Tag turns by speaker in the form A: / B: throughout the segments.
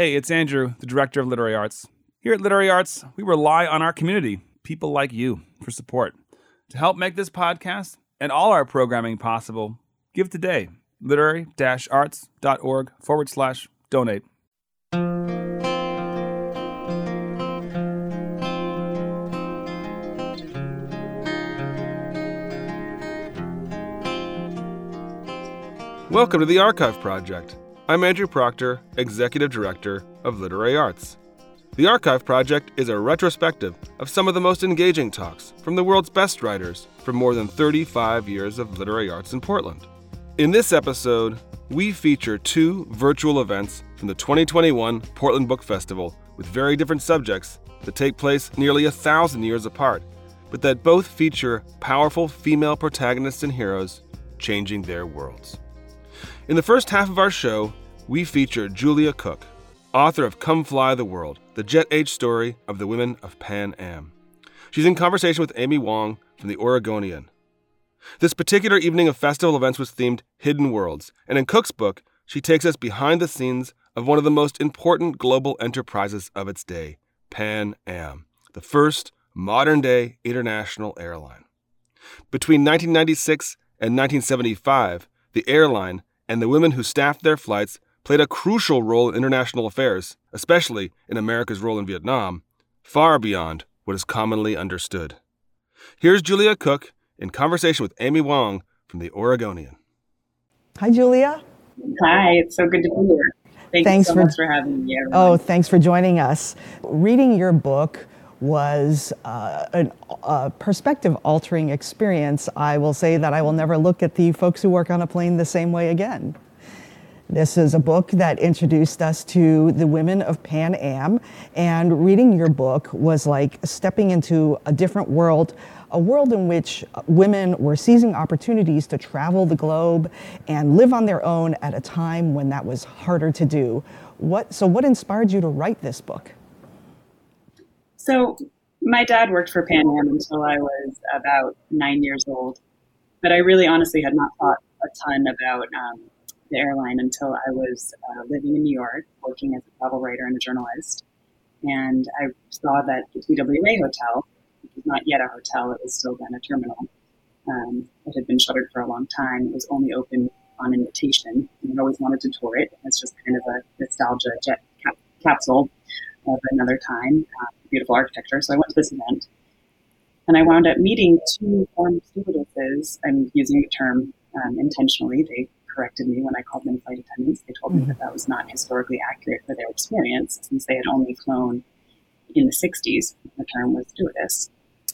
A: Hey, it's Andrew, the director of Literary Arts. Here at Literary Arts, we rely on our community, people like you, for support. To help make this podcast and all our programming possible, give today. Literary arts.org forward slash donate. Welcome to the Archive Project. I'm Andrew Proctor, Executive Director of Literary Arts. The Archive Project is a retrospective of some of the most engaging talks from the world's best writers for more than 35 years of literary arts in Portland. In this episode, we feature two virtual events from the 2021 Portland Book Festival with very different subjects that take place nearly a thousand years apart, but that both feature powerful female protagonists and heroes changing their worlds. In the first half of our show, we feature Julia Cooke, author of Come Fly the World, the jet age story of the women of Pan Am. She's in conversation with Amy Wang from the Oregonian. This particular evening of festival events was themed Hidden Worlds, and in Cooke's book, she takes us behind the scenes of one of the most important global enterprises of its day, Pan Am, the first modern day international airline. Between 1996 and 1975, the airline and the women who staffed their flights played a crucial role in international affairs, especially in America's role in Vietnam, far beyond what is commonly understood. Here's Julia Cooke in conversation with Amy Wang from the Oregonian.
B: Hi, Julia.
C: Hi, it's so good to be here. Thank thanks so for, for, having me. Everyone.
B: Oh, thanks for joining us. Reading your book was uh, an, a perspective altering experience. I will say that I will never look at the folks who work on a plane the same way again. This is a book that introduced us to the women of Pan Am, and reading your book was like stepping into a different world, a world in which women were seizing opportunities to travel the globe and live on their own at a time when that was harder to do. What, so, what inspired you to write this book?
C: So, my dad worked for Pan Am until I was about nine years old, but I really honestly had not thought a ton about um, the airline until I was uh, living in New York, working as a travel writer and a journalist. And I saw that the TWA hotel, which was not yet a hotel, it was still then a terminal. Um, it had been shuttered for a long time. It was only open on invitation. And I always wanted to tour it. It's just kind of a nostalgia jet cap- capsule of another time. Uh, beautiful architecture. So I went to this event. And I wound up meeting two former stewardesses. I'm using the term um, intentionally. They corrected me when I called them flight attendants. They told me that that was not historically accurate for their experience since they had only flown in the 60s. The term was stewardess.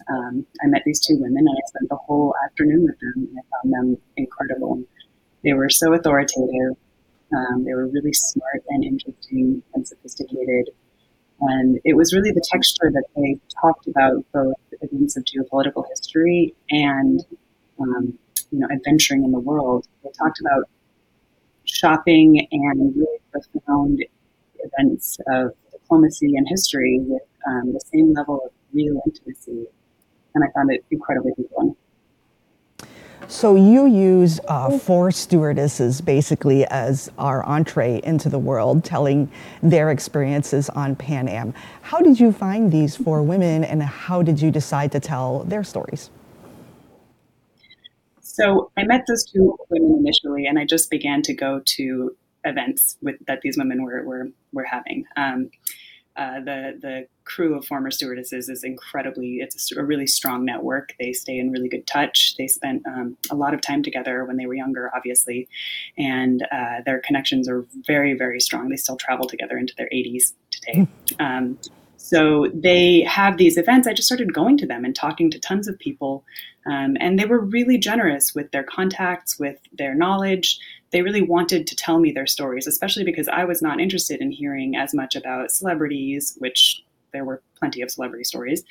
C: Um, I met these two women and I spent the whole afternoon with them and I found them incredible. They were so authoritative. Um, they were really smart and interesting and sophisticated. And it was really the texture that they talked about both events of geopolitical history and um, you know adventuring in the world. They talked about shopping and really profound events of diplomacy and history with um, the same level of real intimacy. And I found it incredibly beautiful.
B: So you use uh, four stewardesses basically as our entree into the world, telling their experiences on Pan Am. How did you find these four women, and how did you decide to tell their stories?
C: So I met those two women initially, and I just began to go to events with that these women were were, were having. Um, uh, the the crew of former stewardesses is incredibly. It's a, a, really strong network. They stay in really good touch. They spent um, a lot of time together when they were younger, obviously, and uh, their connections are very very strong. They still travel together into their 80s today. Um, so they have these events. I just started going to them and talking to tons of people. Um, and they were really generous with their contacts, with their knowledge. They really wanted to tell me their stories, especially because I was not interested in hearing as much about celebrities, which there were plenty of celebrity stories.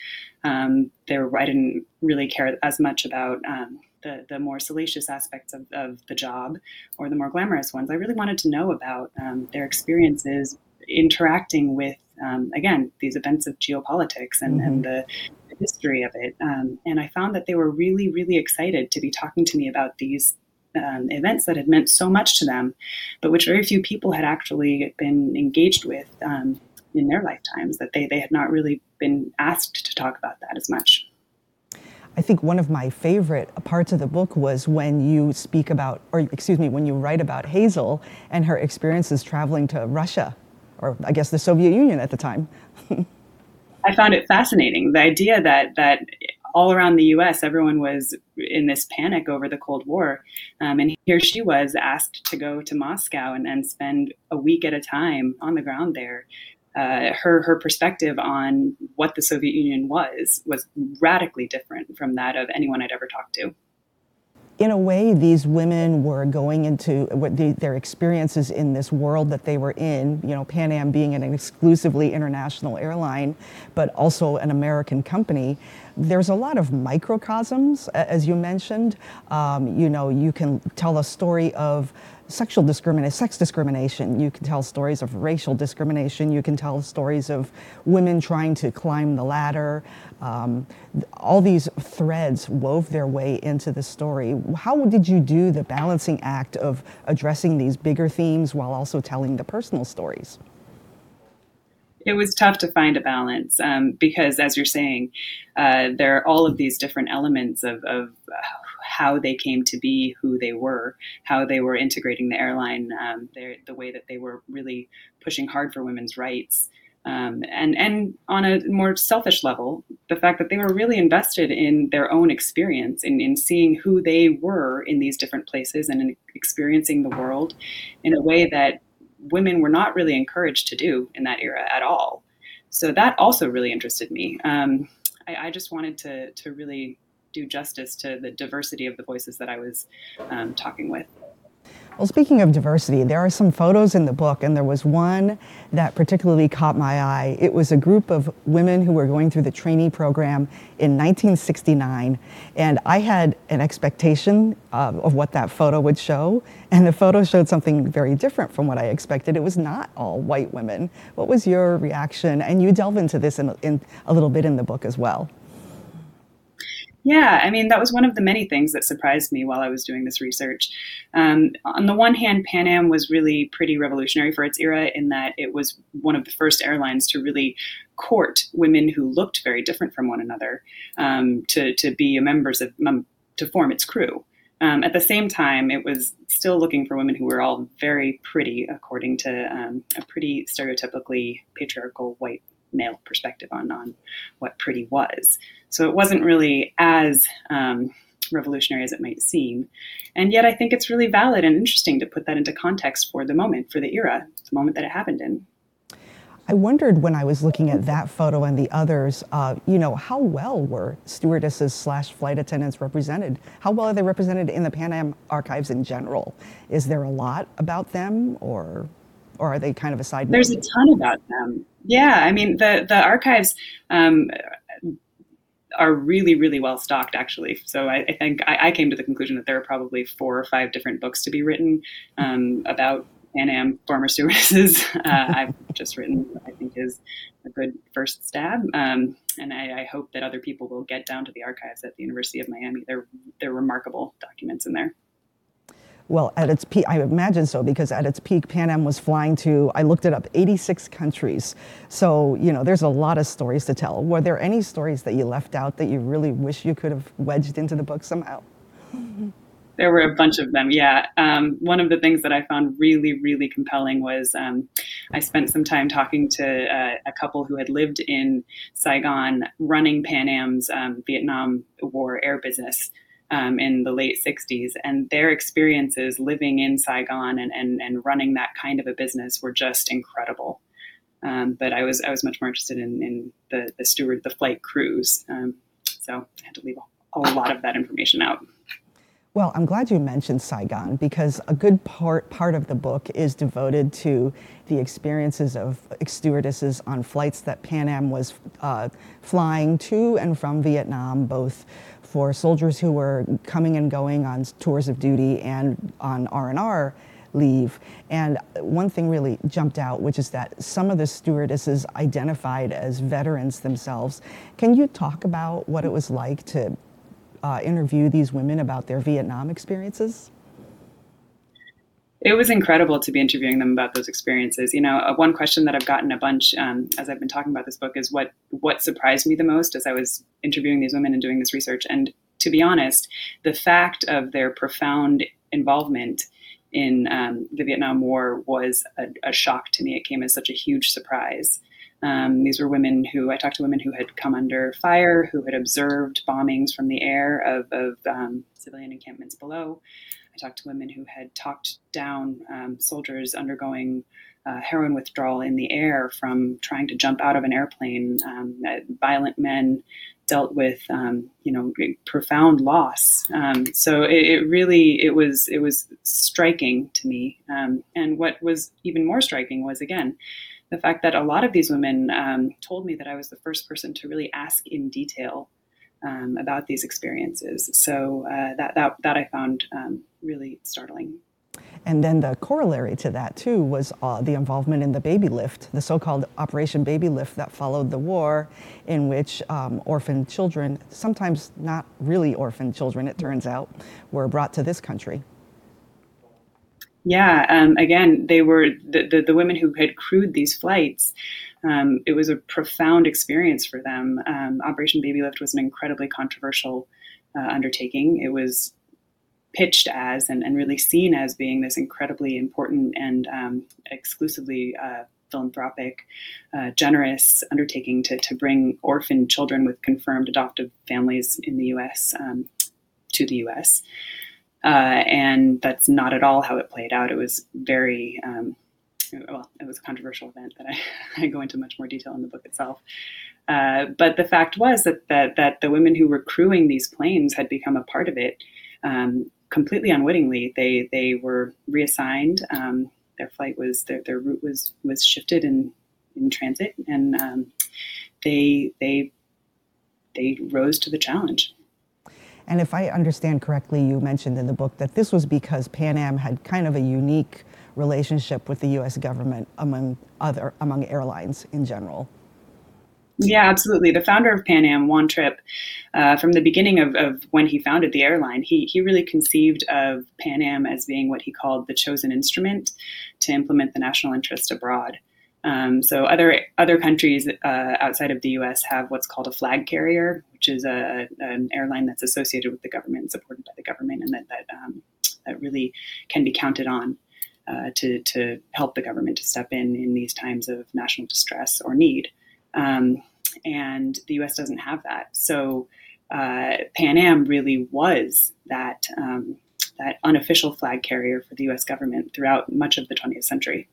C: Um, there, I didn't really care as much about um, the, the more salacious aspects of, of the job or the more glamorous ones. I really wanted to know about um, their experiences interacting with um, again these events of geopolitics and, mm-hmm. and the, history of it. Um, and I found that they were really, really excited to be talking to me about these um, events that had meant so much to them, but which very few people had actually been engaged with um, in their lifetimes, that they, they had not really been asked to talk about that as much.
B: I think one of my favorite parts of the book was when you speak about, or excuse me, when you write about Hazel and her experiences traveling to Russia, or I guess the Soviet Union at the time.
C: I found it fascinating. The idea that that all around the U.S., everyone was in this panic over the Cold War, um, and here she was asked to go to Moscow and, and spend a week at a time on the ground there, uh, her her perspective on what the Soviet Union was was radically different from that of anyone I'd ever talked to.
B: In a way, these women were going into the, their experiences in this world that they were in. You know, Pan Am being an exclusively international airline, but also an American company. There's a lot of microcosms, as you mentioned. Um, you know, you can tell a story of sexual discrimination, sex discrimination. You can tell stories of racial discrimination. You can tell stories of women trying to climb the ladder. Um, all these threads wove their way into the story. How did you do the balancing act of addressing these bigger themes while also telling the personal stories?
C: it was tough to find a balance um, because, as you're saying, uh, there are all of these different elements of, of how they came to be who they were, how they were integrating the airline, um, the way that they were really pushing hard for women's rights. Um, and and on a more selfish level, the fact that they were really invested in their own experience, in, in seeing who they were in these different places and in experiencing the world in a way that women were not really encouraged to do in that era at all. So that also really interested me. Um, I, I, just wanted to to really do justice to the diversity of the voices that I was um, talking with.
B: Well, speaking of diversity, there are some photos in the book, and there was one that particularly caught my eye. It was a group of women who were going through the trainee program in 1969, and I had an expectation uh, of what that photo would show, and the photo showed something very different from what I expected. It was not all white women. What was your reaction? And you delve into this in, in a little bit in the book as well.
C: Yeah, I mean, that was one of the many things that surprised me while I was doing this research. Um, on the one hand, Pan Am was really pretty revolutionary for its era in that it was one of the first airlines to really court women who looked very different from one another um, to, to be members of, um, to form its crew. Um, at the same time, it was still looking for women who were all very pretty, according to um, a pretty stereotypically patriarchal white male perspective on on what pretty was. So it wasn't really as um, revolutionary as it might seem, and yet I think it's really valid and interesting to put that into context for the moment, for the era, the moment that it happened in.
B: I wondered when I was looking at that photo and the others, uh, you know, how well were stewardesses slash flight attendants represented? How well are they represented in the Pan Am archives in general? Is there a lot about them, or or are they kind of a side?
C: There's a ton about them. Yeah, I mean the the archives um, are really really well stocked actually. So I, I think I, I, came to the conclusion that there are probably four or five different books to be written um, about Pan Am former stewardesses. Uh, I've just written I think is a good first stab, um, and I, I, hope that other people will get down to the archives at the University of Miami. They're they're remarkable documents in there.
B: Well, at its peak, I imagine so, because at its peak, Pan Am was flying to, I looked it up, 86 countries. So, you know, there's a lot of stories to tell. Were there any stories that you left out that you really wish you could have wedged into the book somehow?
C: There were a bunch of them, yeah. Um, one of the things that I found really, really compelling was um, I spent some time talking to uh, a couple who had lived in Saigon running Pan Am's um, Vietnam War air business um, in the late 60s. And their experiences living in Saigon and, and, and running that kind of a business were just incredible. Um, but I was I was much more interested in, in the, the steward, the flight crews. Um, so I had to leave a, lot of that information out.
B: Well, I'm glad you mentioned Saigon because a good part part of the book is devoted to the experiences of stewardesses on flights that Pan Am was uh, flying to and from Vietnam, both for soldiers who were coming and going on tours of duty and on R&R leave. And one thing really jumped out, which is that some of the stewardesses identified as veterans themselves. Can you talk about what it was like to uh, interview these women about their Vietnam experiences?
C: It was incredible to be interviewing them about those experiences. You know, uh, one question that I've gotten a bunch um, as I've been talking about this book is what what surprised me the most as I was interviewing these women and doing this research. And to be honest, the fact of their profound involvement in um, the Vietnam War was a, a, shock to me. It came as such a huge surprise. Um, these were women who I talked to women who had come under fire, who had observed bombings from the air of, of um, civilian encampments below. I talked to women who had talked down um, soldiers undergoing uh, heroin withdrawal in the air from trying to jump out of an airplane. Um, violent men dealt with, um, you know, profound loss. Um, so it, it, really it was it was striking to me. Um, and what was even more striking was again the fact that a lot of these women um, told me that I was the first person to really ask in detail um, about these experiences. So uh, that, that, that I found um, really startling.
B: And then the corollary to that, too, was uh, the involvement in the baby lift, the so called Operation Baby Lift that followed the war, in which um, children, sometimes not really orphan children, it turns out, were brought to this country.
C: Yeah, um, again, they were the, the, the, women who had crewed these flights. Um, it was a profound experience for them. Um, Operation Baby Lift was an incredibly controversial uh, undertaking. It was pitched as and, and really seen as being this incredibly important and um, exclusively uh, philanthropic, uh, generous undertaking to, to bring orphan children with confirmed adoptive families in the U.S. Um, to the U.S. Uh, and that's not at all how it played out. It was very, um, well, it was a controversial event that I, I, go into much more detail in the book itself. Uh, but the fact was that, that, that the women who were crewing these planes had become a part of it um, completely unwittingly. They they were reassigned. Um, their flight was their, their route was was shifted in in transit, and um, they they they rose to the challenge.
B: And if I understand correctly, you mentioned in the book that this was because Pan Am had kind of a unique relationship with the U.S. government among other among airlines in general.
C: Yeah, absolutely. The founder of Pan Am, Juan Trippe, uh, from the beginning of, of, when he founded the airline, he, he really conceived of Pan Am as being what he called the chosen instrument to implement the national interest abroad. Um, so other other countries uh, outside of the U.S. have what's called a flag carrier, which is a, an airline that's associated with the government, supported by the government, and that that, um, that really can be counted on uh, to to help the government to step in in these times of national distress or need. Um, and the U.S. doesn't have that. So uh, Pan Am really was that um, that unofficial flag carrier for the U.S. government throughout much of the 20th century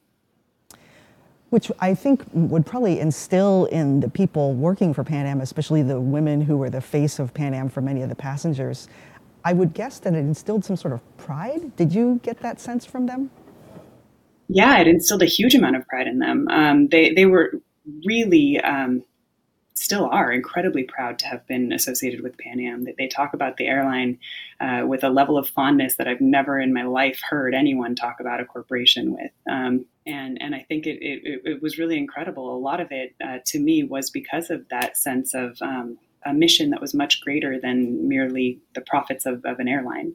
B: which I think would probably instill in the people working for Pan Am, especially the women who were the face of Pan Am for many of the passengers, I would guess that it instilled some sort of pride. Did you get that sense from them?
C: Yeah, it instilled a huge amount of pride in them. Um, they they were really um, still are incredibly proud to have been associated with Pan Am. That they talk about the airline uh, with a level of fondness that I've never in my life heard anyone talk about a corporation with. Um, and and I think it, it, it was really incredible. A lot of it uh, to me was because of that sense of um, a mission that was much greater than merely the profits of, of an airline.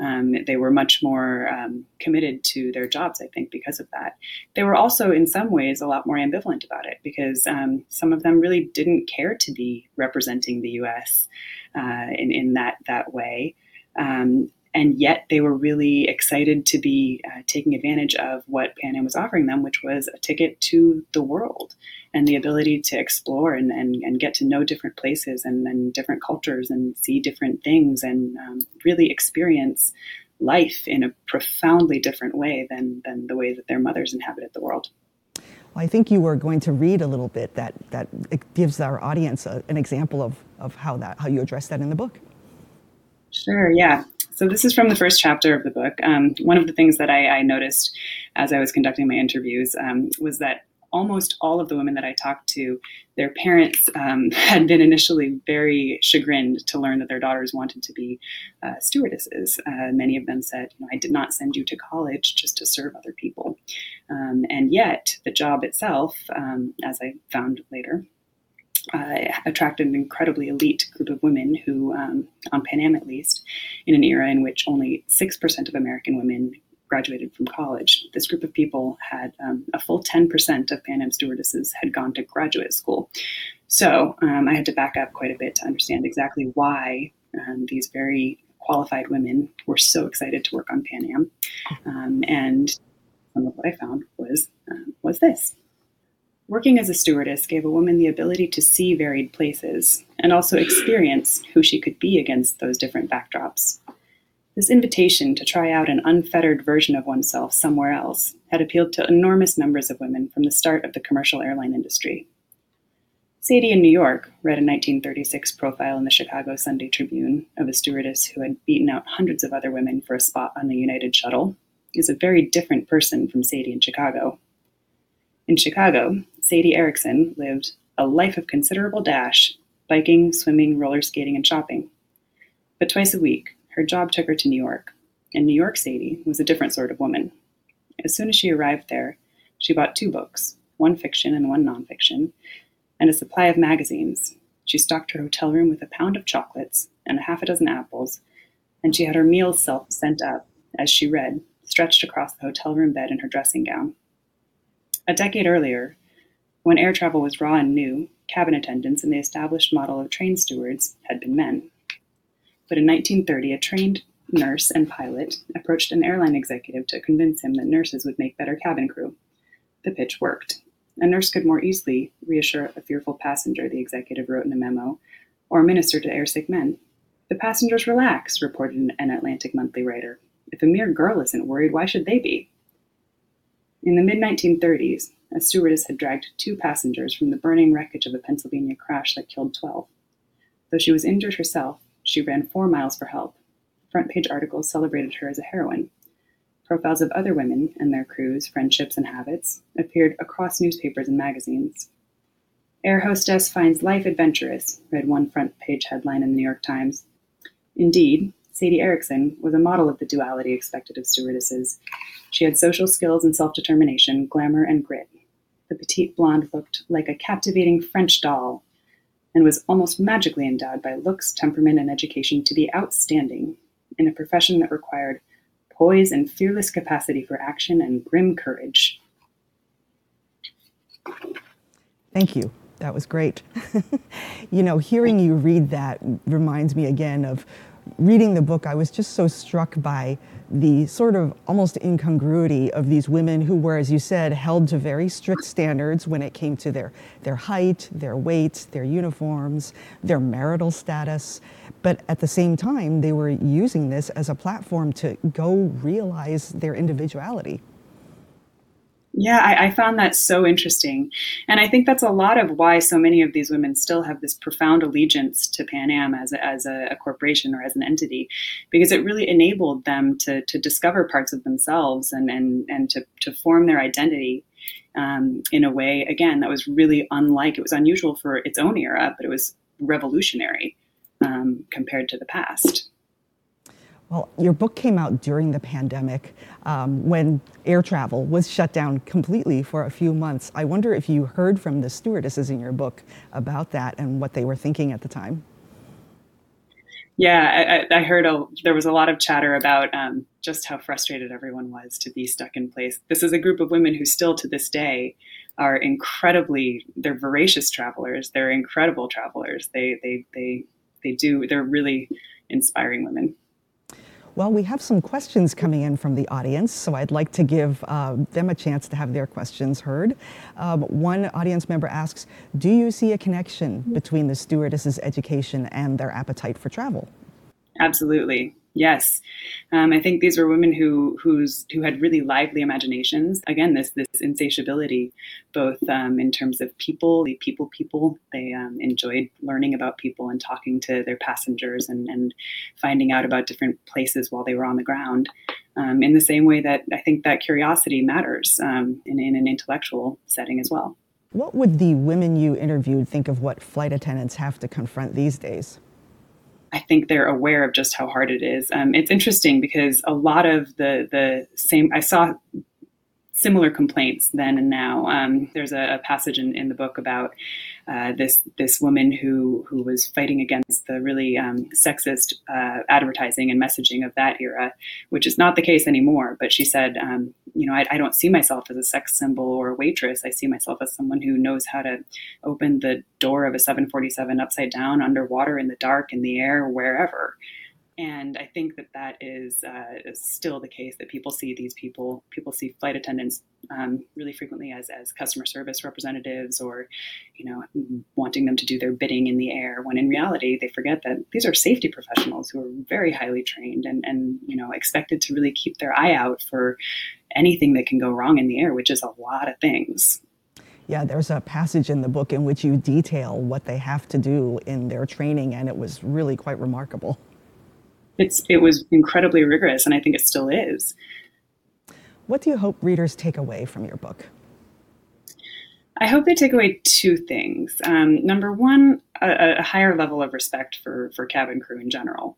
C: Um, they were much more um, committed to their jobs, I think, because of that. They were also, in some ways, a lot more ambivalent about it because um, some of them really didn't care to be representing the U.S. Uh, in, in that that way. Um, and yet they were really excited to be uh, taking advantage of what Pan Am was offering them, which was a ticket to the world and the ability to explore and, and, and get to know different places and, and different cultures and see different things and um, really experience life in a profoundly different way than, than the way that their mothers inhabited the world.
B: Well, I think you were going to read a little bit that, that gives our audience a, an example of, of how, that, how you address that in the book.
C: Sure, yeah. So this is from the first chapter of the book. Um, one of the things that I, I, noticed as I was conducting my interviews um, was that almost all of the women that I talked to, their parents um, had been initially very chagrined to learn that their daughters wanted to be uh, stewardesses. Uh, many of them said, you know, I did not send you to college just to serve other people. Um, and yet, the job itself, um, as I found later, uh, attracted an incredibly elite group of women who, um, on Pan Am at least, in an era in which only 6% of American women graduated from college. This group of people had um, a full 10% of Pan Am stewardesses had gone to graduate school. So um, I had to back up quite a bit to understand exactly why um, these very qualified women were so excited to work on Pan Am. Um, and some of what I found was um, was this. Working as a stewardess gave a woman the ability to see varied places and also experience who she could be against those different backdrops. This invitation to try out an unfettered version of oneself somewhere else had appealed to enormous numbers of women from the start of the commercial airline industry. Sadie in New York read a 1936 profile in the Chicago Sunday Tribune of a stewardess who had beaten out hundreds of other women for a spot on the United Shuttle. Is a very different person from Sadie in Chicago. In Chicago, Sadie Erickson lived a life of considerable dash, biking, swimming, roller skating, and shopping. But twice a week, her job took her to New York, and New York Sadie was a different sort of woman. As soon as she arrived there, she bought two books, one fiction and one nonfiction, and a supply of magazines. She stocked her hotel room with a pound of chocolates and a half a dozen apples, and she had her meals self sent up as she read, stretched across the hotel room bed in her dressing gown. A decade earlier, when air travel was raw and new, cabin attendants in the established model of train stewards had been men. But in 1930, a trained nurse and pilot approached an airline executive to convince him that nurses would make better cabin crew. The pitch worked. A nurse could more easily reassure a fearful passenger, the executive wrote in a memo, or minister to airsick men. The passengers relax, reported an Atlantic Monthly writer. If a mere girl isn't worried, why should they be? In the mid 1930s, a stewardess had dragged two passengers from the burning wreckage of a Pennsylvania crash that killed 12. Though she was injured herself, she ran four miles for help. Front page articles celebrated her as a heroine. Profiles of other women and their crews, friendships, and habits appeared across newspapers and magazines. Air hostess finds life adventurous, read one front page headline in the New York Times. Indeed, Sadie Erickson was a model of the duality expected of stewardesses. She had social skills and self determination, glamour, and grit. The petite blonde looked like a captivating French doll, and was almost magically endowed by looks, temperament, and education to be outstanding in a profession that required poise and fearless capacity for action and grim courage.
B: Thank you. That was great. you know, hearing you read that reminds me again of reading the book. I was just so struck by the sort of almost incongruity of these women who were, as you said, held to very strict standards when it came to their, their height, their weight, their uniforms, their marital status. But at the same time, they were using this as a platform to go realize their individuality.
C: Yeah, I, I, found that so interesting. And I think that's a lot of why so many of these women still have this profound allegiance to Pan Am as a, as a, a corporation or as an entity, because it really enabled them to, to discover parts of themselves and, and, and to, to form their identity um, in a way, again, that was really unlike, it was unusual for its own era, but it was revolutionary um, compared to the past.
B: Well, your book came out during the pandemic um, when air travel was shut down completely for a few months. I wonder if you heard from the stewardesses in your book about that and what they were thinking at the time.
C: Yeah, I, I heard a, there was a lot of chatter about um, just how frustrated everyone was to be stuck in place. This is a group of women who still to this day are incredibly, they're voracious travelers. They're incredible travelers. They, they, they, they do, they're really inspiring women.
B: Well, we have some questions coming in from the audience, so I'd like to give uh, them a chance to have their questions heard. Um, one audience member asks Do you see a connection between the stewardess's education and their appetite for travel?
C: Absolutely. Yes, um, I think these were women who who's who had really lively imaginations. Again, this this insatiability, both um, in terms of people, the people people. They um, enjoyed learning about people and talking to their passengers and and finding out about different places while they were on the ground. Um, in the same way that I think that curiosity matters um, in, in an intellectual setting as well.
B: What would the women you interviewed think of what flight attendants have to confront these days?
C: I think they're aware of just how hard it is. Um, it's interesting because a lot of the the same I saw similar complaints then and now. Um, there's a, a passage in, in, the book about uh, this this woman who who was fighting against the really um, sexist uh, advertising and messaging of that era, which is not the case anymore. But she said, um, you know, I, I, don't see myself as a sex symbol or a waitress. I see myself as someone who knows how to open the door of a 747 upside down, underwater, in the dark, in the air, wherever. And I think that that is, uh, is, still the case that people see these people, people see flight attendants um, really frequently as, as customer service representatives or, you know, wanting them to do their bidding in the air when in reality they forget that these are safety professionals who are very highly trained and, and, you know, expected to really keep their eye out for anything that can go wrong in the air, which is a lot of things.
B: Yeah, there's a passage in the book in which you detail what they have to do in their training, and it was really quite remarkable
C: it's it was incredibly rigorous, and I think it still is.
B: What do you hope readers take away from your book?
C: I hope they take away two things. Um, number one, a, a, higher level of respect for for cabin crew in general,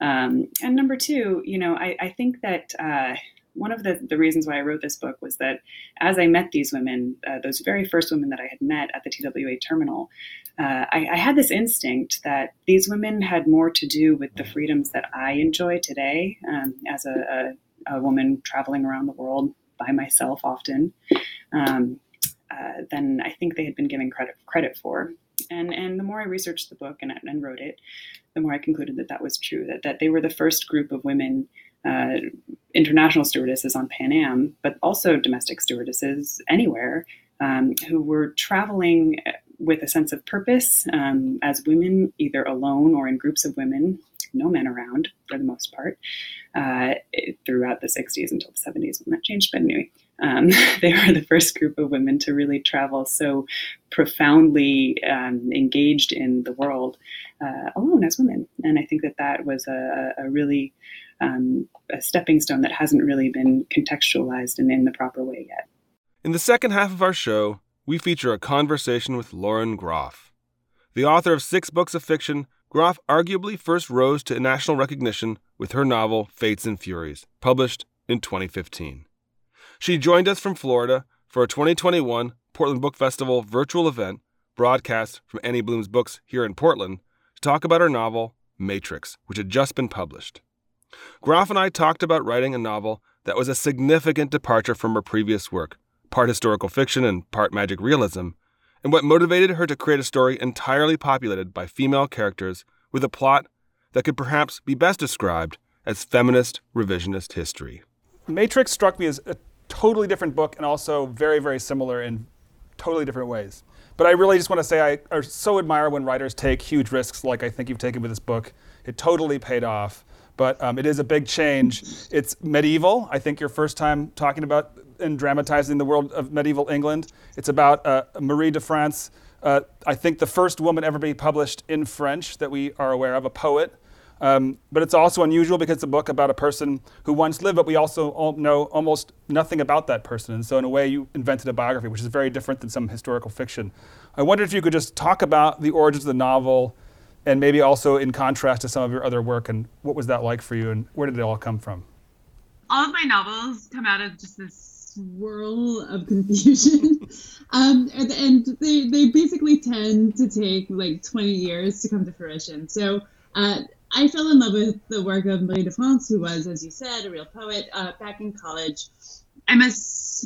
C: um, and number two, you know, I, I think that. Uh, one of the, the reasons why I wrote this book was that as I met these women, uh, those very first women that I had met at the TWA terminal, uh, I, I, had this instinct that these women had more to do with the freedoms that I enjoy today um, as a, a, a, woman traveling around the world by myself often um, uh, than I think they had been given credit credit for. And and the more I researched the book and, and wrote it, the more I concluded that that was true. That that they were the first group of women uh, international stewardesses on Pan Am, but also domestic stewardesses anywhere um, who were traveling with a sense of purpose um, as women, either alone or in groups of women, no men around for the most part, uh, throughout the 60s until the 70s when that changed. But anyway, um, they were the first group of women to really travel so profoundly um, engaged in the world uh, alone as women. And I think that that was a, a really um, a stepping stone that hasn't really been contextualized and in the proper way yet.
A: In the second half of our show, we feature a conversation with Lauren Groff. The author of six books of fiction, Groff arguably first rose to national recognition with her novel Fates and Furies, published in 2015. She joined us from Florida for a 2021 Portland Book Festival virtual event broadcast from Annie Bloom's books here in Portland to talk about her novel, Matrix, which had just been published. Groff and I talked about writing a novel that was a significant departure from her previous work, part historical fiction and part magic realism, and what motivated her to create a story entirely populated by female characters with a plot that could perhaps be best described as feminist revisionist history.
D: Matrix struck me as a totally different book and also very, very similar in totally different ways. But I really just want to say I, I so admire when writers take huge risks like I think you've taken with this book. It totally paid off but um, it is a big change. It's medieval. I think your first time talking about and dramatizing the world of medieval England. It's about uh, Marie de France. Uh, I think the first woman ever to be published in French that we are aware of, a poet. Um, but it's also unusual because it's a book about a person who once lived, but we also know almost nothing about that person. And so, in a way, you invented a biography, which is very different than some historical fiction. I wondered if you could just talk about the origins of the novel and maybe also in contrast to some of your other work and what was that like for you and where did it all come from?
E: All of my novels come out of just this swirl of confusion. Um, and, and, they, they basically tend to take like 20 years to come to fruition. So uh, i fell in love with the work of marie de france who was as you said a real poet uh, back in college. I'm a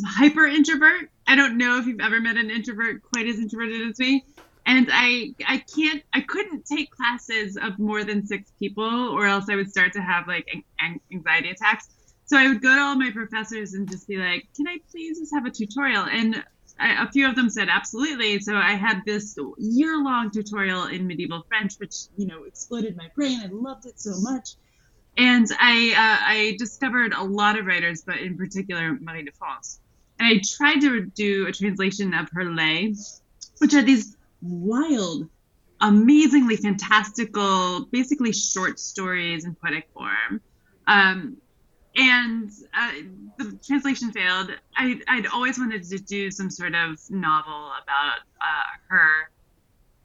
E: hyper introvert. I don't know if you've ever met an introvert quite as introverted as me and I I can't I couldn't take classes of more than six people or else I would start to have like anxiety attacks. So I would go to all my professors and just be like, "Can I please just have a tutorial?" And I, a few of them said absolutely. So I had this year-long tutorial in medieval French, which you know exploded my brain. I loved it so much, and I uh, I discovered a lot of writers, but in particular Marie de France. And I tried to do a translation of her lay, which are these wild, amazingly fantastical, basically short stories in poetic form. Um, and uh, the translation failed. I, would always wanted to do some sort of novel about uh, her.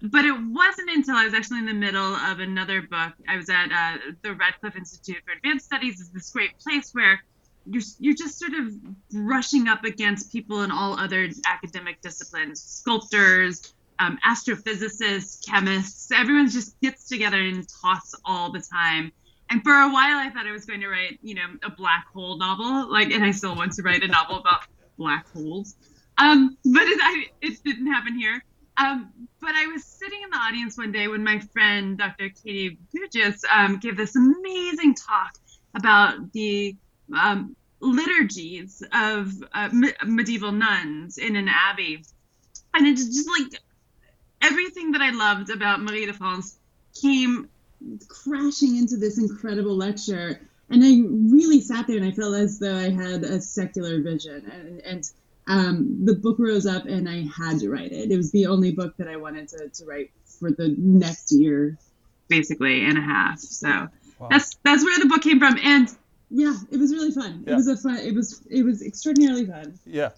E: But it wasn't until I was actually in the middle of another book. I was at uh, the Radcliffe Institute for Advanced Studies. Is this great place where you're you're just sort of brushing up against people in all other academic disciplines, sculptors, um, astrophysicists, chemists. Everyone just gets together and talks all the time. And for a while, I thought I was going to write, you know, a black hole novel, like, and I still want to write a novel about black holes. Um, but it, I, it didn't happen here. Um, but I was sitting in the audience one day when my friend Dr. Katie Burgess um, gave this amazing talk about the um, liturgies of uh, me- medieval nuns in an abbey. And it's just like everything that I loved about Marie de France came crashing into this incredible lecture. And I really sat there and I felt as though I had a secular vision. And, and um, the book rose up and I had to write it. It was the only book that I wanted to, to write for the next year, basically, and a half. So wow. that's that's where the book came from. And yeah, it was really fun. Yeah. It was a fun. It was it was extraordinarily fun.
D: Yeah.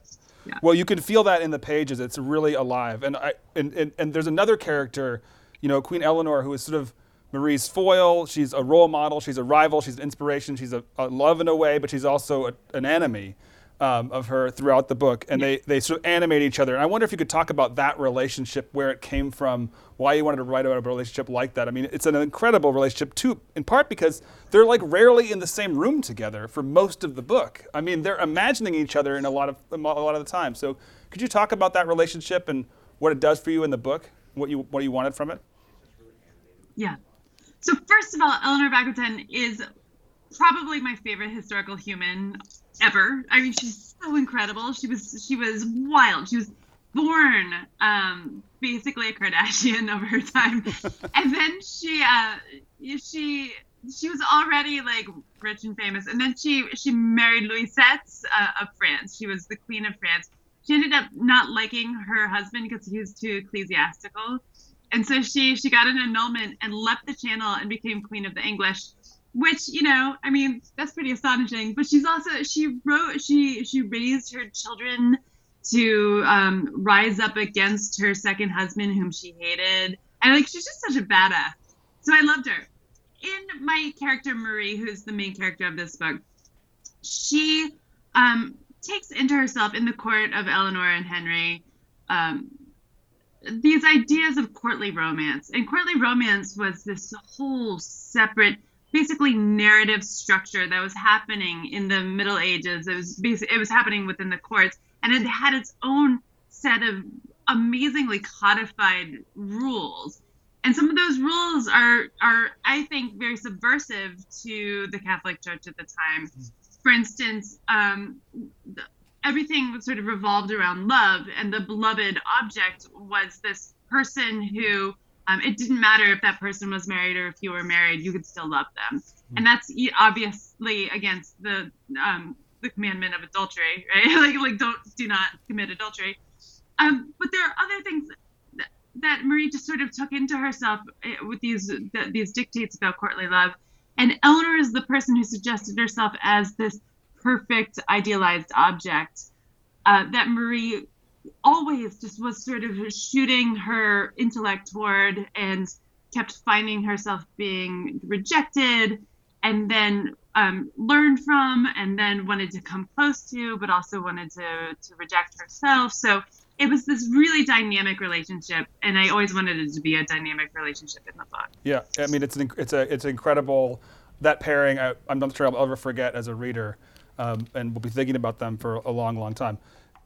D: Yeah. Well, you can feel that in the pages. It's really alive. And I and, and, and there's another character, you know, Queen Eleanor, who is sort of Marie's foil. She's a role model. She's a rival. She's an inspiration. She's a, a love in a way, but she's also a, an enemy um, of her throughout the book, and they, they sort of animate each other. And I wonder if you could talk about that relationship, where it came from, why you wanted to write about a relationship like that. I mean, it's an incredible relationship too, in part because they're like rarely in the same room together for most of the book. I mean, they're imagining each other in a lot of a lot of the time. So, could you talk about that relationship and what it does for you in the book, what you what you wanted from it?
E: Yeah. So first of all, Eleanor of Aquitaine is probably my favorite historical human ever. I mean, she's so incredible. She was she was wild. She was born um, basically a Kardashian of her time, and then she uh, she she was already like rich and famous, and then she she married Louis uh, of France. She was the queen of France. She ended up not liking her husband because he was too ecclesiastical, and so she she got an annulment and left the channel and became queen of the English which you know i mean that's pretty astonishing. But she's also she wrote she she raised her children to um, rise up against her second husband whom she hated. And like she's just such a badass. So i loved her. In my character marie who's the main character of this book she um, takes into herself in the court of eleanor and henry um, these ideas of courtly romance. And courtly romance was this whole separate basically narrative structure that was happening in the Middle Ages. It was it was happening within the courts, and it had its own set of amazingly codified rules. And some of those rules are are I think very subversive to the Catholic Church at the time. For instance, um, the, everything sort of revolved around love, and the beloved object was this person who um, it didn't matter if that person was married or if you were married, you could still love them. Mm-hmm. And that's obviously against the um, the commandment of adultery, right? like like don't do not commit adultery. Um, but there are other things that, that, Marie just sort of took into herself eh, with these the, these dictates about courtly love. And Eleanor is the person who suggested herself as this perfect idealized object uh, that Marie always just was sort of shooting her intellect toward and kept finding herself being rejected and then um, learned from and then wanted to come close to but also wanted to, to reject herself. So it was this really dynamic relationship and i always wanted it to be a dynamic relationship in the book.
D: Yeah i mean it's an, it's a it's incredible. That pairing I, am not sure i'll ever forget as a reader um, and we'll be thinking about them for a long long time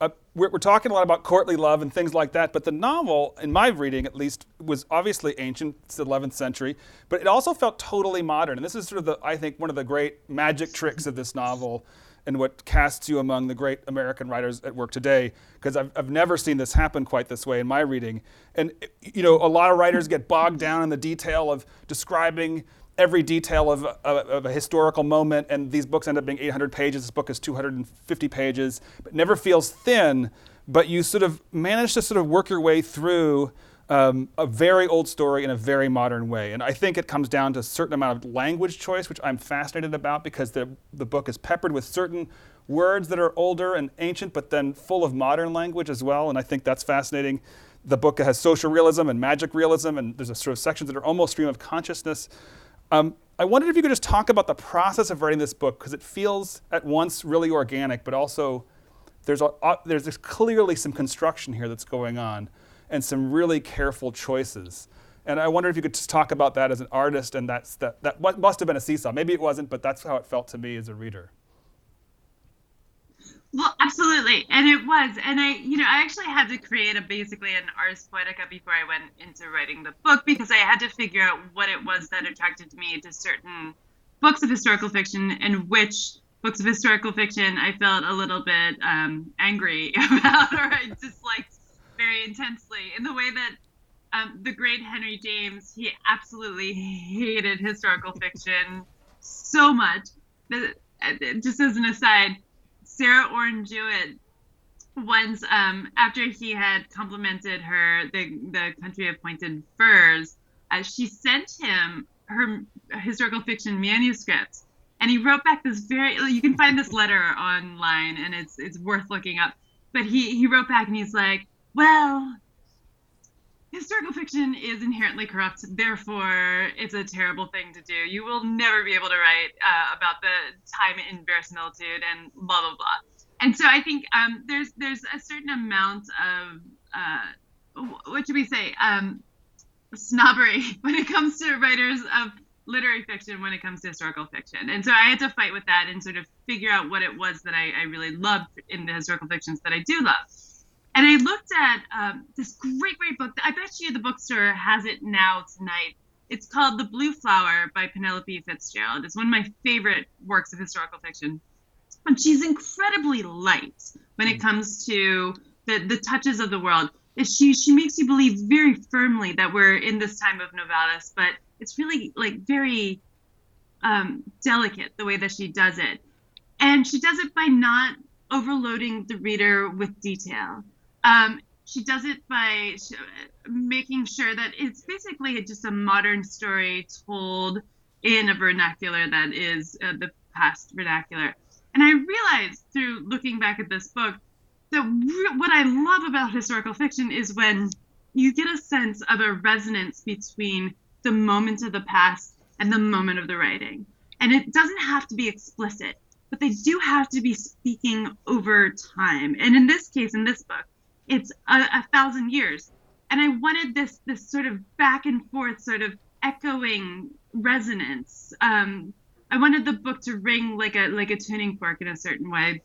D: uh, we're, we're, talking a lot about courtly love and things like that, but the novel, in my reading at least, was obviously ancient. It's the 11th century, but it also felt totally modern. And this is sort of the, I think, one of the great magic tricks of this novel and what casts you among the great American writers at work today, because I've, I've never seen this happen quite this way in my reading. And, you know, a lot of writers get bogged down in the detail of describing every detail of, of, a historical moment, and these books end up being 800 pages. This book is 250 pages, but never feels thin. But you sort of manage to sort of work your way through um, a very old story in a very modern way. And I think it comes down to a certain amount of language choice, which I'm fascinated about because the, the book is peppered with certain words that are older and ancient, but then full of modern language as well. And I think that's fascinating. The book has social realism and magic realism, and there's a sort of sections that are almost stream of consciousness. Um, I wondered if you could just talk about the process of writing this book because it feels at once really organic, but also there's a, uh, there's clearly some construction here that's going on, and some really careful choices. And I wonder if you could just talk about that as an artist, and that's that that must have been a seesaw. Maybe it wasn't, but that's how it felt to me as a reader.
E: Well, absolutely, and it was, and I, you know, I actually had to create a basically an ars poetica before I went into writing the book because I had to figure out what it was that attracted me to certain books of historical fiction and which books of historical fiction I felt a little bit um, angry about or I disliked very intensely in the way that um, the great Henry James, he absolutely hated historical fiction so much. That, just as an aside, Sarah Orne Jewett once um, after he had complimented her the the country appointed Firs, uh, she sent him her historical fiction manuscript, and he wrote back this very. You can find this letter online, and it's it's worth looking up. But he he wrote back, and he's like, well. Historical fiction is inherently corrupt, therefore, it's a terrible thing to do. You will never be able to write uh, about the time in verisimilitude and blah blah blah and so I think um, there's there's a certain amount of uh, what should we say um, snobbery when it comes to writers of literary fiction when it comes to historical fiction. And so I had to fight with that and sort of figure out what it was that I, I really loved in the historical fictions that I do love. And I looked at um, this great, great book. I bet you the bookstore has it now tonight. It's called The Blue Flower by Penelope Fitzgerald. It's one of my favorite works of historical fiction and she's incredibly light when it mm. comes to the, the touches of the world. She she makes you believe very firmly that we're in this time of Novalis, but it's really like very um, delicate the way that she does it, and she does it by not overloading the reader with detail. Um, she does it by making sure that it's basically just a modern story told in a vernacular that is uh, the past vernacular. And I realized through looking back at this book that re- what I love about historical fiction is when you get a sense of a resonance between the moment of the past and the moment of the writing. And it doesn't have to be explicit, but they do have to be speaking over time. And in this case, in this book, it's a, a thousand years. And I wanted this this sort of back and forth, sort of echoing resonance um, I wanted the book to ring like a like a tuning fork in a certain way,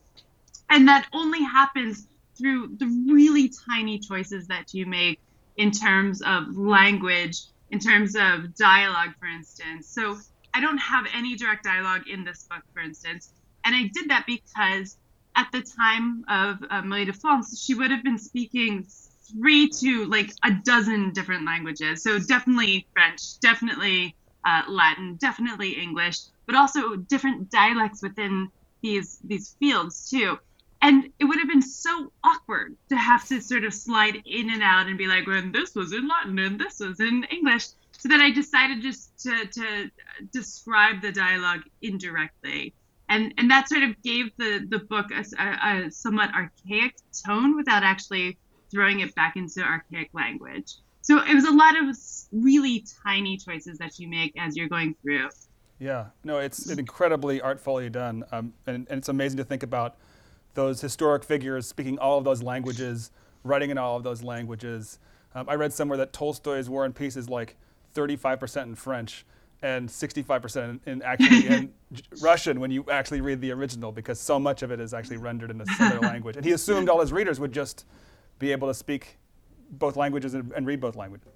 E: and that only happens through the really tiny choices that you make in terms of language, in terms of dialogue, for instance. So I don't have any direct dialogue in this book, for instance, and I did that because at the time of uh, Marie de France, she would have been speaking three to like a dozen different languages. So definitely French, definitely uh, Latin, definitely English, but also different dialects within these these fields too. And it would have been so awkward to have to sort of slide in and out and be like, well, this was in Latin and this was in English. So then I decided just to, to describe the dialogue indirectly. And, and that sort of gave the, the book a, a, a somewhat archaic tone without actually throwing it back into archaic language. So it was a lot of really tiny choices that you make as you're going through.
D: Yeah, no, it's incredibly artfully done, um, and, and, it's amazing to think about those historic figures speaking all of those languages, writing in all of those languages. Um, I read somewhere that Tolstoy's War and Peace is like 35% in French and 65% in, actually in Russian when you actually read the original, because so much of it is actually rendered in a similar language. And he assumed all his readers would just be able to speak both languages and, and read both languages.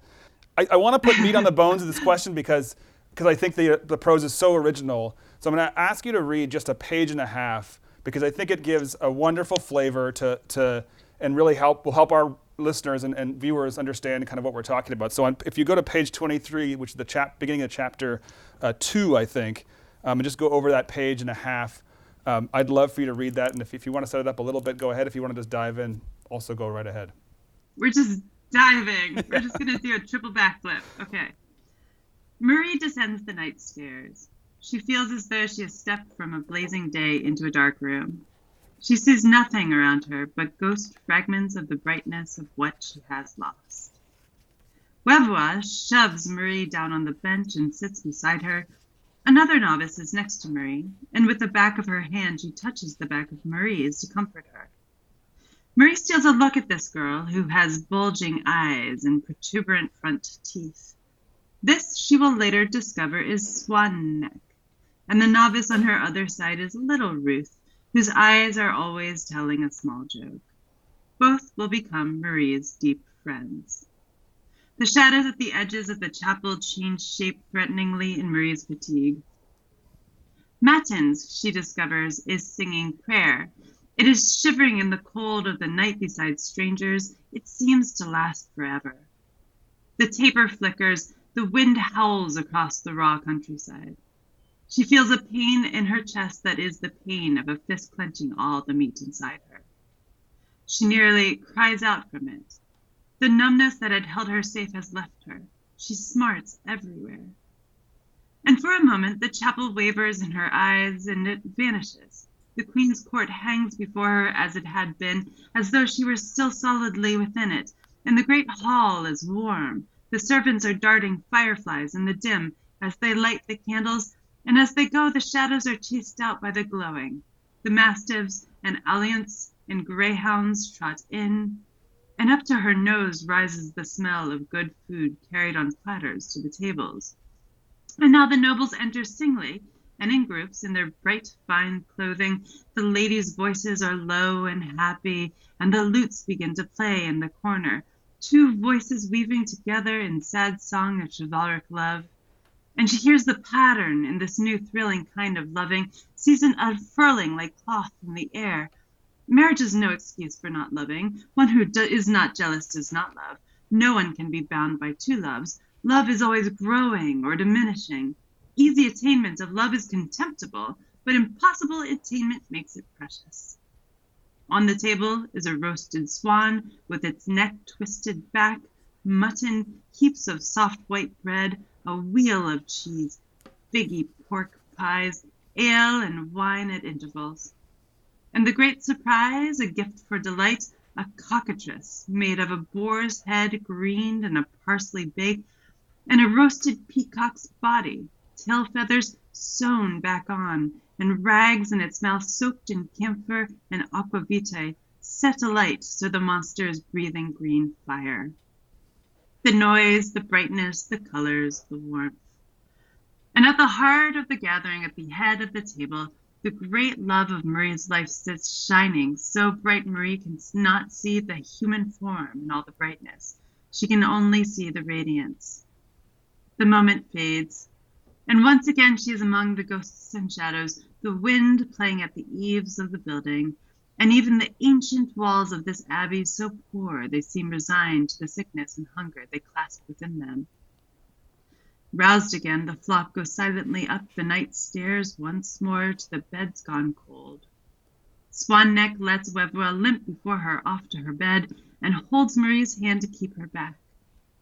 D: I, I want to put meat on the bones of this question because because I think the, the prose is so original. So I'm going to ask you to read just a page and a half because I think it gives a wonderful flavor to, to and really help will help our listeners and, and viewers understand kind of what we're talking about. So on, if you go to page 23, which is the chap, beginning of chapter uh, two, I think, um, and just go over that page and a half, um, I'd love for you to read that. And if, if you want to set it up a little bit, go ahead. If you want to just dive in, also go right ahead.
E: We're just diving. We're just going to do a triple backflip. Okay. Marie descends the night stairs. She feels as though she has stepped from a blazing day into a dark room. She sees nothing around her but ghost fragments of the brightness of what she has lost. Webwa shoves Marie down on the bench and sits beside her, Another novice is next to Marie, and with the back of her hand she touches the back of Marie's to comfort her. Marie steals a look at this girl, who has bulging eyes and protuberant front teeth. This she will later discover is Swan Neck, and the novice on her other side is little Ruth, whose eyes are always telling a small joke. Both will become Marie's deep friends. The shadows at the edges of the chapel change shape threateningly in Marie's fatigue. Matins, she discovers, is singing prayer. It is shivering in the cold of the night beside strangers. It seems to last forever. The taper flickers, the wind howls across the raw countryside. She feels a pain in her chest that is the pain of a fist clenching all the meat inside her. She nearly cries out from it. The numbness that had held her safe has left her. She smarts everywhere. And for a moment the chapel wavers in her eyes and it vanishes. The Queen's court hangs before her as it had been, as though she were still solidly within it, and the great hall is warm. The servants are darting fireflies in the dim as they light the candles, and as they go the shadows are chased out by the glowing. The mastiffs and alaunts and greyhounds trot in, and up to her nose rises the smell of good food carried on platters to the tables. And now the nobles enter singly, and in groups, in their bright fine clothing. The ladies' voices are low and happy, and the lutes begin to play in the corner, two voices weaving together in sad song of chivalric love. And she hears the pattern in this new thrilling kind of loving, sees it unfurling like cloth in the air, Marriage is no excuse for not loving. One who do- is not jealous does not love. No one can be bound by two loves. Love is always growing or diminishing. Easy attainment of love is contemptible, but impossible attainment makes it precious. On the table is a roasted swan with its neck twisted back, mutton, heaps of soft white bread, a wheel of cheese, figgy pork pies, ale and wine at intervals. And the great surprise, a gift for delight, a cockatrice made of a boar's head greened and a parsley baked, and a roasted peacock's body, tail feathers sewn back on, and rags in its mouth soaked in camphor and aquavitae, set alight so the monster is breathing green fire. The noise, the brightness, the colors, the warmth. And at the heart of the gathering, at the head of the table, the great love of Marie's life sits shining, so bright Marie can not see the human form in all the brightness. She can only see the radiance. The moment fades, and once again she is among the ghosts and shadows, the wind playing at the eaves of the building, and even the ancient walls of this abbey so poor they seem resigned to the sickness and hunger they clasp within them. Roused again, the flock go silently up the night stairs once more to the beds gone cold. Swan Neck lets Webwell limp before her off to her bed and holds Marie's hand to keep her back.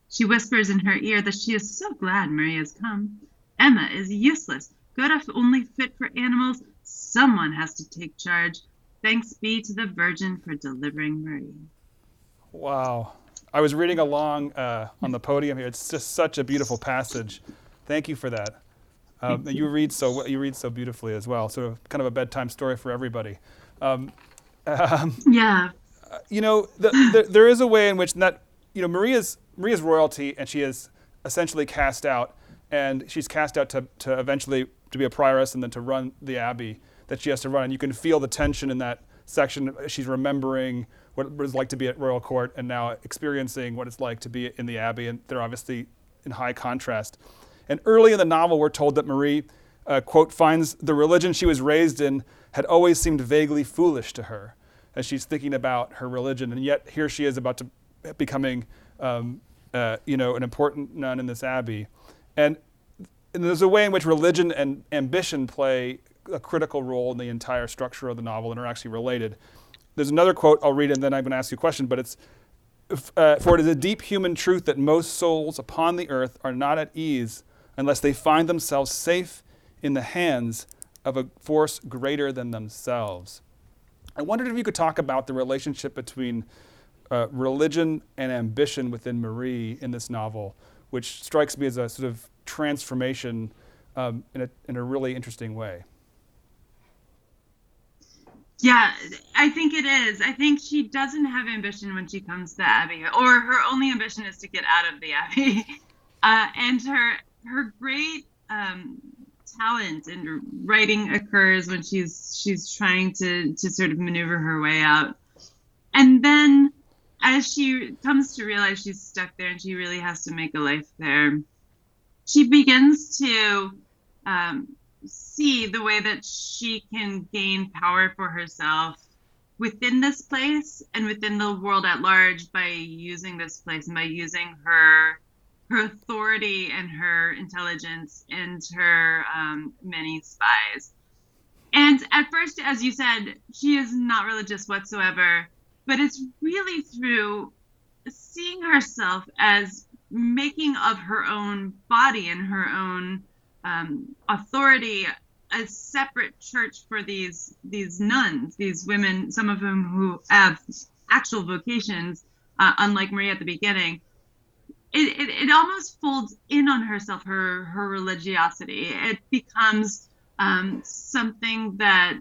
E: She whispers in her ear that she is so glad Marie has come. Emma is useless, good if only fit for animals. Someone has to take charge. Thanks be to the Virgin for delivering Marie.
D: Wow. I was reading along uh, on the podium here. It's just such a beautiful passage. Thank you for that. Um, you read so you read so beautifully as well. So kind of a bedtime story for everybody. Um,
E: um, yeah.
D: You know, the, the, there is a way in which that you know Maria's Maria's royalty, and she is essentially cast out, and she's cast out to, to eventually to be a prioress and then to run the abbey that she has to run. And you can feel the tension in that section. She's remembering what it was like to be at royal court and now experiencing what it's like to be in the abbey. And they're obviously in high contrast. And early in the novel, we're told that Marie, uh, quote, finds the religion she was raised in had always seemed vaguely foolish to her as she's thinking about her religion. And yet here she is about to becoming, um, uh, you know, an important nun in this abbey. And, and there's a way in which religion and ambition play a critical role in the entire structure of the novel and are actually related. There's another quote I'll read and then I'm going to ask you a question, but it's uh, For it is a deep human truth that most souls upon the earth are not at ease unless they find themselves safe in the hands of a force greater than themselves. I wondered if you could talk about the relationship between uh, religion and ambition within Marie in this novel, which strikes me as a sort of transformation um, in, a, in a really interesting way.
E: Yeah, I think it is. I think she doesn't have ambition when she comes to Abbey, or her only ambition is to get out of the Abbey. Uh, and her her great um, talent in writing occurs when she's she's trying to to sort of maneuver her way out, and then as she comes to realize she's stuck there and she really has to make a life there, she begins to um, see the way that she can gain power for herself within this place and within the world at large by using this place and by using her her authority and her intelligence and her um, many spies. And at first, as you said, she is not religious whatsoever, but it's really through seeing herself as making of her own body and her own um, authority a separate church for these these nuns, these women, some of whom who have actual vocations, uh, unlike Marie at the beginning. It, it, it almost folds in on herself her her religiosity. It becomes um, something that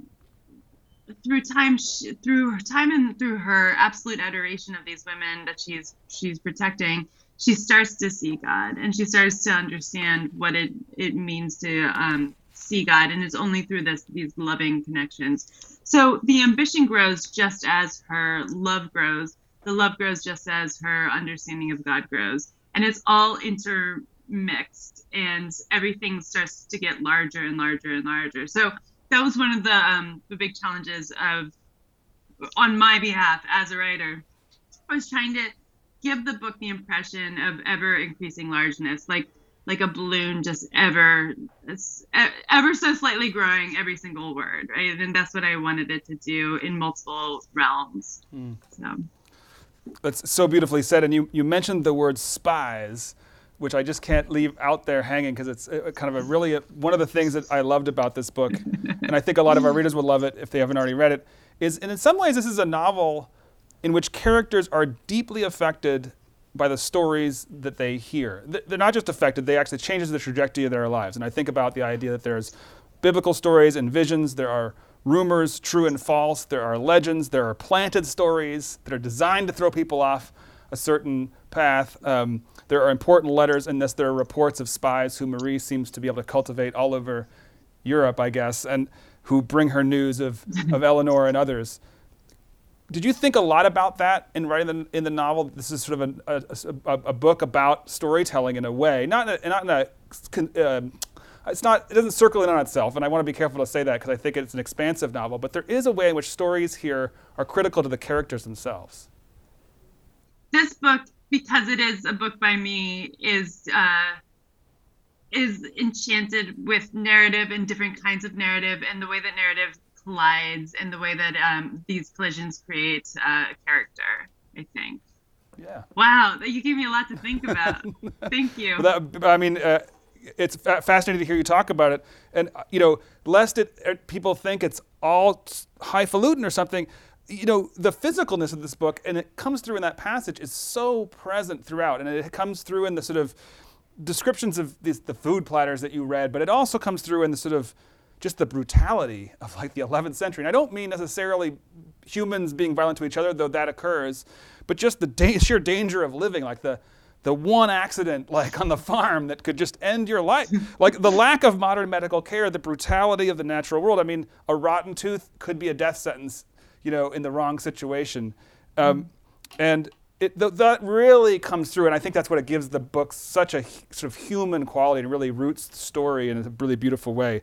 E: through time through time and through her absolute adoration of these women that she's she's protecting she starts to see God and she starts to understand what it, it means to um, see God. And it's only through this these loving connections. So the ambition grows just as her love grows. The love grows just as her understanding of God grows. And it's all intermixed and everything starts to get larger and larger and larger. So that was one of the um, the big challenges of on my behalf as a writer. I was trying to give the book the impression of ever increasing largeness, like like a balloon just ever ever so slightly growing every single word, right? And that's what I wanted it to do in multiple realms. Mm. So
D: that's so beautifully said. And you you mentioned the word spies which I just can't leave out there hanging because it's uh, kind of a really a, one of the things that I loved about this book, and I think a lot of our readers would love it if they haven't already read it. Is and in some ways this is a novel in which characters are deeply affected by the stories that they hear. They're not just affected, they actually changes the trajectory of their lives. And I think about the idea that there's biblical stories and visions, there are rumors, true and false, there are legends, there are planted stories that are designed to throw people off a certain path. Um, there are important letters in this. There are reports of spies who Marie seems to be able to cultivate all over Europe, I guess, and who bring her news of, of Eleanor and others did you think a lot about that in writing the, in the novel? This is sort of a, a, a book about storytelling in a way, not in a, not in a uh, it's not it doesn't circle in on itself, and I want to be careful to say that because I think it's an expansive novel. But there is a way in which stories here are critical to the characters themselves.
E: This book, because it is a book by me, is. Uh, is enchanted with narrative and different kinds of narrative and the way that narrative collides and the way that um, these collisions create uh, character. I think.
D: Yeah.
E: Wow, you gave me a lot to think about. Thank you.
D: That, I mean, uh, it's fa- fascinating to hear you talk about it, and uh, you know, lest it uh, people think it's all highfalutin or something. You know, the physicalness of this book, and it comes through in that passage, is so present throughout, and it comes through in the sort of descriptions of these, the food platters that you read, but it also comes through in the sort of just the brutality of like the 11th century. And I don't mean necessarily humans being violent to each other, though that occurs, but just the da- sheer danger of living, like the the one accident like on the farm that could just end your life. Like the lack of modern medical care the brutality of the natural world. I mean a rotten tooth could be a death sentence you know in the wrong situation. Um, and it, th- that really comes through and i think that's what it gives the book such a sort of human quality and really roots the story in a really beautiful way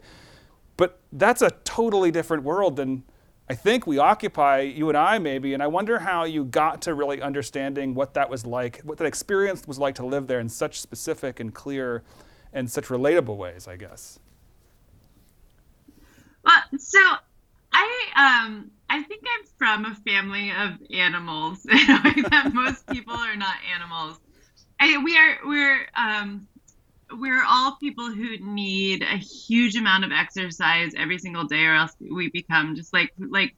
D: that's a totally different world than I think we occupy, you and I maybe. And I wonder how you got to really understanding what that was like, what that experience was like to live there in such specific and clear and such relatable ways, I guess.
E: Well, so I um I think I'm from a family of animals. that most people are not animals. I, we are we're um we're all people who need a huge amount of exercise every single day or else we become just like like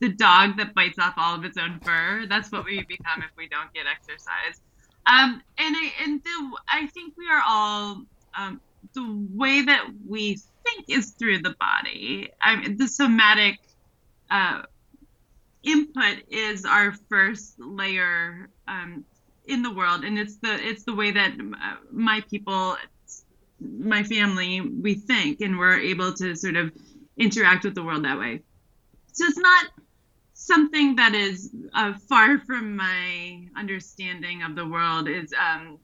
E: the dog that bites off all of its own fur. That's what we become if we don't get exercise. Um and i and the, i think we are all um the way that we think is through the body. I mean, the somatic uh, input is our first layer um, in the world, and it's the it's the way that uh, my people, my family, we think, and we're able to sort of interact with the world that way. So it's not something that is uh, far from my understanding of the world. Is um,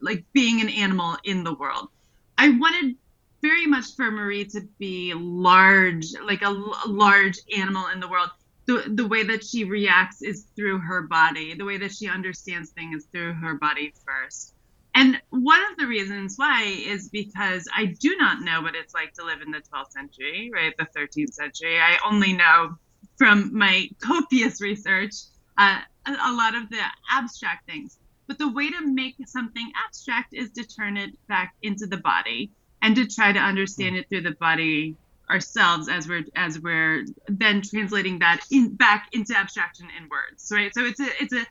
E: like being an animal in the world. I wanted very much for Marie to be large, like a, a large animal in the world. The, the way that she reacts is through her body. The way that she understands things is through her body first. And one of the reasons why is because I do not know what it's like to live in the 12th century, right? The 13th century. I only know from my copious research uh, a, lot of the abstract things. But the way to make something abstract is to turn it back into the body and to try to understand it through the body ourselves as we're as we're then translating that in back into abstraction in words right so it's a it's a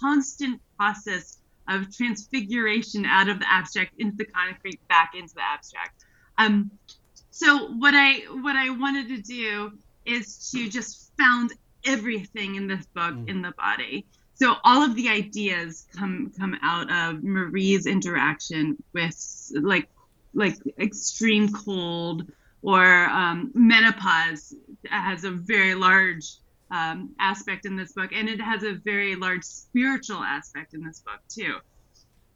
E: constant process of transfiguration out of the abstract into the concrete back into the abstract um so what i what i wanted to do is to just found everything in this book mm. in the body so all of the ideas come come out of marie's interaction with like like extreme cold or um, menopause has a very large um, aspect in this book, and it has a very large spiritual aspect in this book too.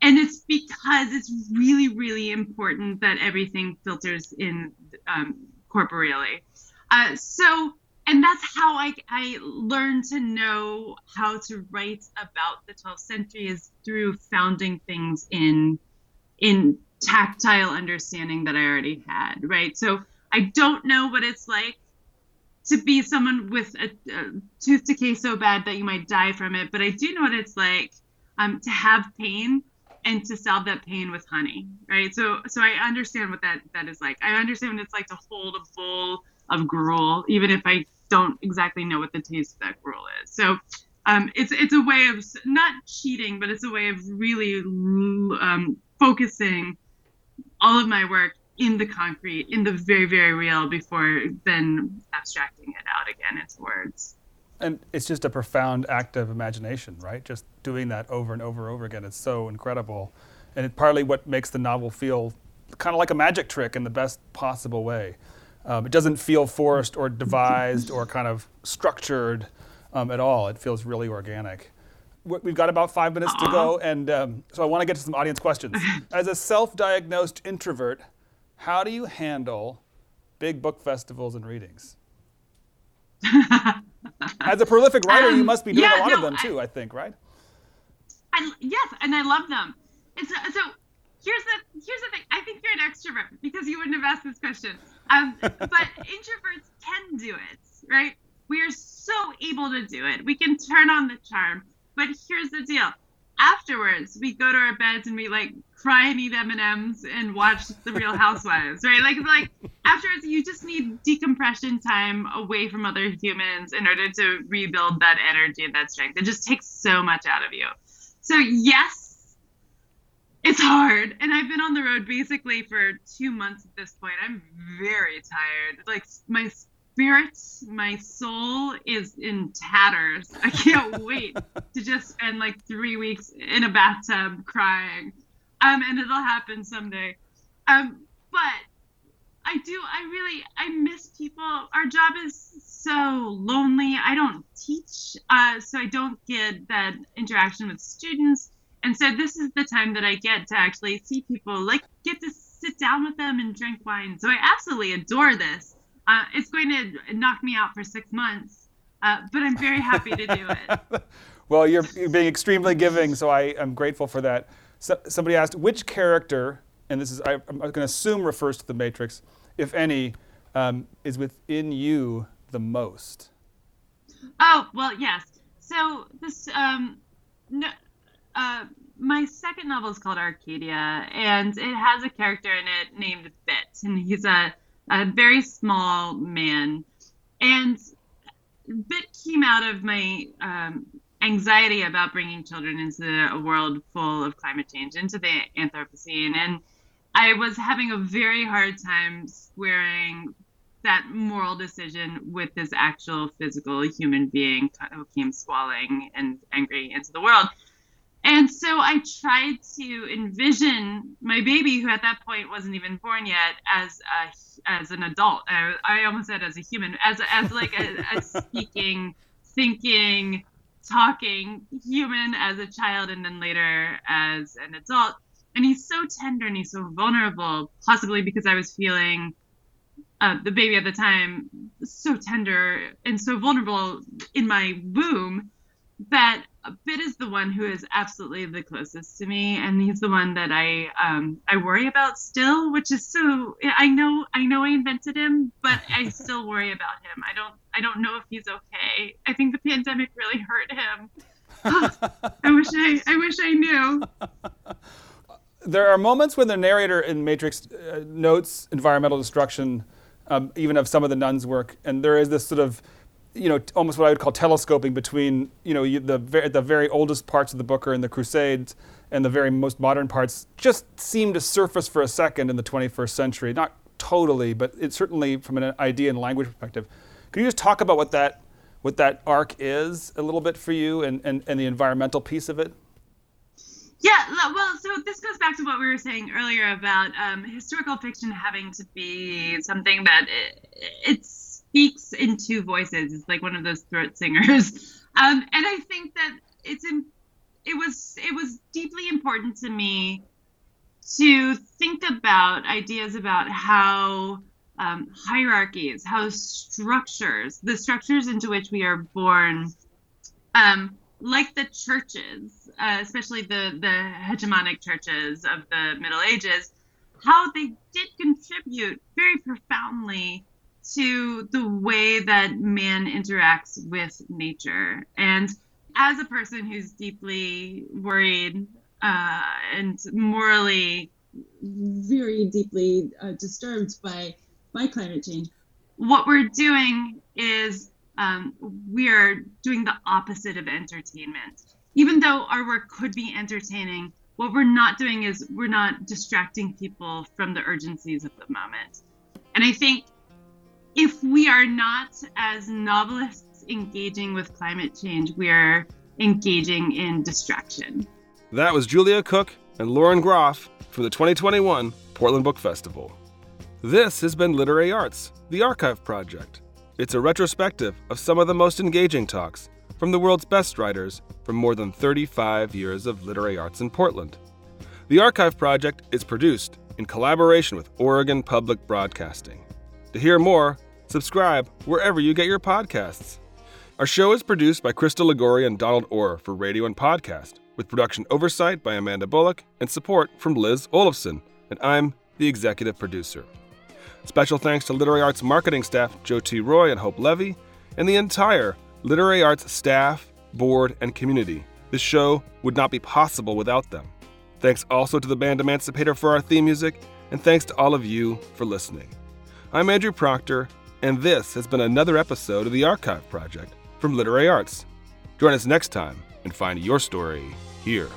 E: And it's because it's really, really important that everything filters in um, corporeally. Uh, so, and that's how I, I learned to know how to write about the 12th century is through founding things in in tactile understanding that I already had, right? So I don't know what it's like to be someone with a, a, tooth decay so bad that you might die from it, but I do know what it's like um, to have pain and to solve that pain with honey, right? So so I understand what that that is like. I understand what it's like to hold a bowl of gruel, even if I don't exactly know what the taste of that gruel is. So um, it's it's a way of not cheating, but it's a way of really um, focusing all of my work in the concrete, in the very, very real, before then abstracting it out again into words.
D: And it's just a profound act of imagination, right? Just doing that over and over and over again. It's so incredible. And it's partly what makes the novel feel kind of like a magic trick in the best possible way. Um, it doesn't feel forced or devised or kind of structured um, at all. It feels really organic we've got about five minutes to go, and um, so I want to get to some audience questions. As a self-diagnosed introvert, how do you handle big book festivals and readings? As a prolific writer, um, you must be doing yeah, a lot no, of them too. I, I think, right?
E: I, yes, and I love them. And so, so here's the here's the thing. I think you're an extrovert because you wouldn't have asked this question. Um, but introverts can do it, right? We are so able to do it. We can turn on the charm. But here's the deal. Afterwards, we go to our beds and we like cry and eat M and M's and watch The Real Housewives, right? Like, like afterwards, you just need decompression time away from other humans in order to rebuild that energy and that strength. It just takes so much out of you. So yes, it's hard, and I've been on the road basically for two months at this point. I'm very tired. Like my spirit, my soul is in tatters. I can't wait to just spend like three weeks in a bathtub crying. Um, and it'll happen someday. Um, but I do, I really, I miss people. Our job is so lonely. I don't teach, uh, so I don't get that interaction with students. And so this is the time that I get to actually see people, like get to sit down with them and drink wine. So I absolutely adore this. Uh, it's going to knock me out for six months, uh, but I'm very happy to do it.
D: well, you're, you're, being extremely giving, so I am grateful for that. So, somebody asked which character, and this is I, am going to assume refers to the Matrix, if any, um, is within you the most.
E: Oh well, yes. So this um, no, uh, my second novel is called Arcadia, and it has a character in it named Bit, and he's a a very small man. And bit came out of my um, anxiety about bringing children into a world full of climate change, into the Anthropocene. And I was having a very hard time squaring that moral decision with this actual physical human being who came squalling and angry into the world. And so I tried to envision my baby, who at that point wasn't even born yet, as a, as an adult. I, I almost said as a human, as as like a, a speaking, thinking, talking human as a child, and then later as an adult. And he's so tender and he's so vulnerable, possibly because I was feeling uh, the baby at the time so tender and so vulnerable in my womb that Bit is the one who is absolutely the closest to me, and he's the one that I um, I worry about still, which is so. I know I know I invented him, but I still worry about him. I don't I don't know if he's okay. I think the pandemic really hurt him. I wish I I wish I knew.
D: There are moments when the narrator in Matrix uh, notes environmental destruction, um, even of some of the nuns' work, and there is this sort of you know, almost what I would call telescoping between, you know, the very, the very oldest parts of the book are in the Crusades, and the very most modern parts just seem to surface for a second in the 21st century. Not totally, but it certainly from an idea and language perspective. Could you just talk about what that what that arc is a little bit for you and, and, and the environmental piece of it?
E: Yeah, well, so this goes back to what we were saying earlier about um, historical fiction having to be something that it, it's speaks in two voices. It's like one of those throat singers. Um, and I think that it's in, it was it was deeply important to me to think about ideas about how um, hierarchies, how structures, the structures into which we are born, um, like the churches, uh, especially the the hegemonic churches of the Middle Ages, how they did contribute very profoundly to the way that man interacts with nature. And as a person who's deeply worried uh, and morally very deeply uh, disturbed by by climate change, what we're doing is um, we are doing the opposite of entertainment. Even though our work could be entertaining, what we're not doing is we're not distracting people from the urgencies of the moment. And I think if we are not as novelists engaging with climate change, we are engaging in distraction.
A: That was Julia Cooke and Lauren Groff for the 2021 Portland Book Festival. This has been Literary Arts, the Archive Project. It's a retrospective of some of the most engaging talks from the world's best writers from more than 35 years of literary arts in Portland. The Archive Project is produced in collaboration with Oregon Public Broadcasting. To hear more, subscribe wherever you get your podcasts. Our show is produced by Krista Ligori and Donald Orr for radio and podcast, with production oversight by Amanda Bullock and support from Liz Olafson, and I'm the executive producer. Special thanks to Literary Arts marketing staff Joe T. Roy and Hope Levy, and the entire Literary Arts staff, board, and community. This show would not be possible without them. Thanks also to the band Emancipator for our theme music, and thanks to all of you for listening. I'm Andrew Proctor, and this has been another episode of the Archive Project from Literary Arts. Join us next time and find your story here.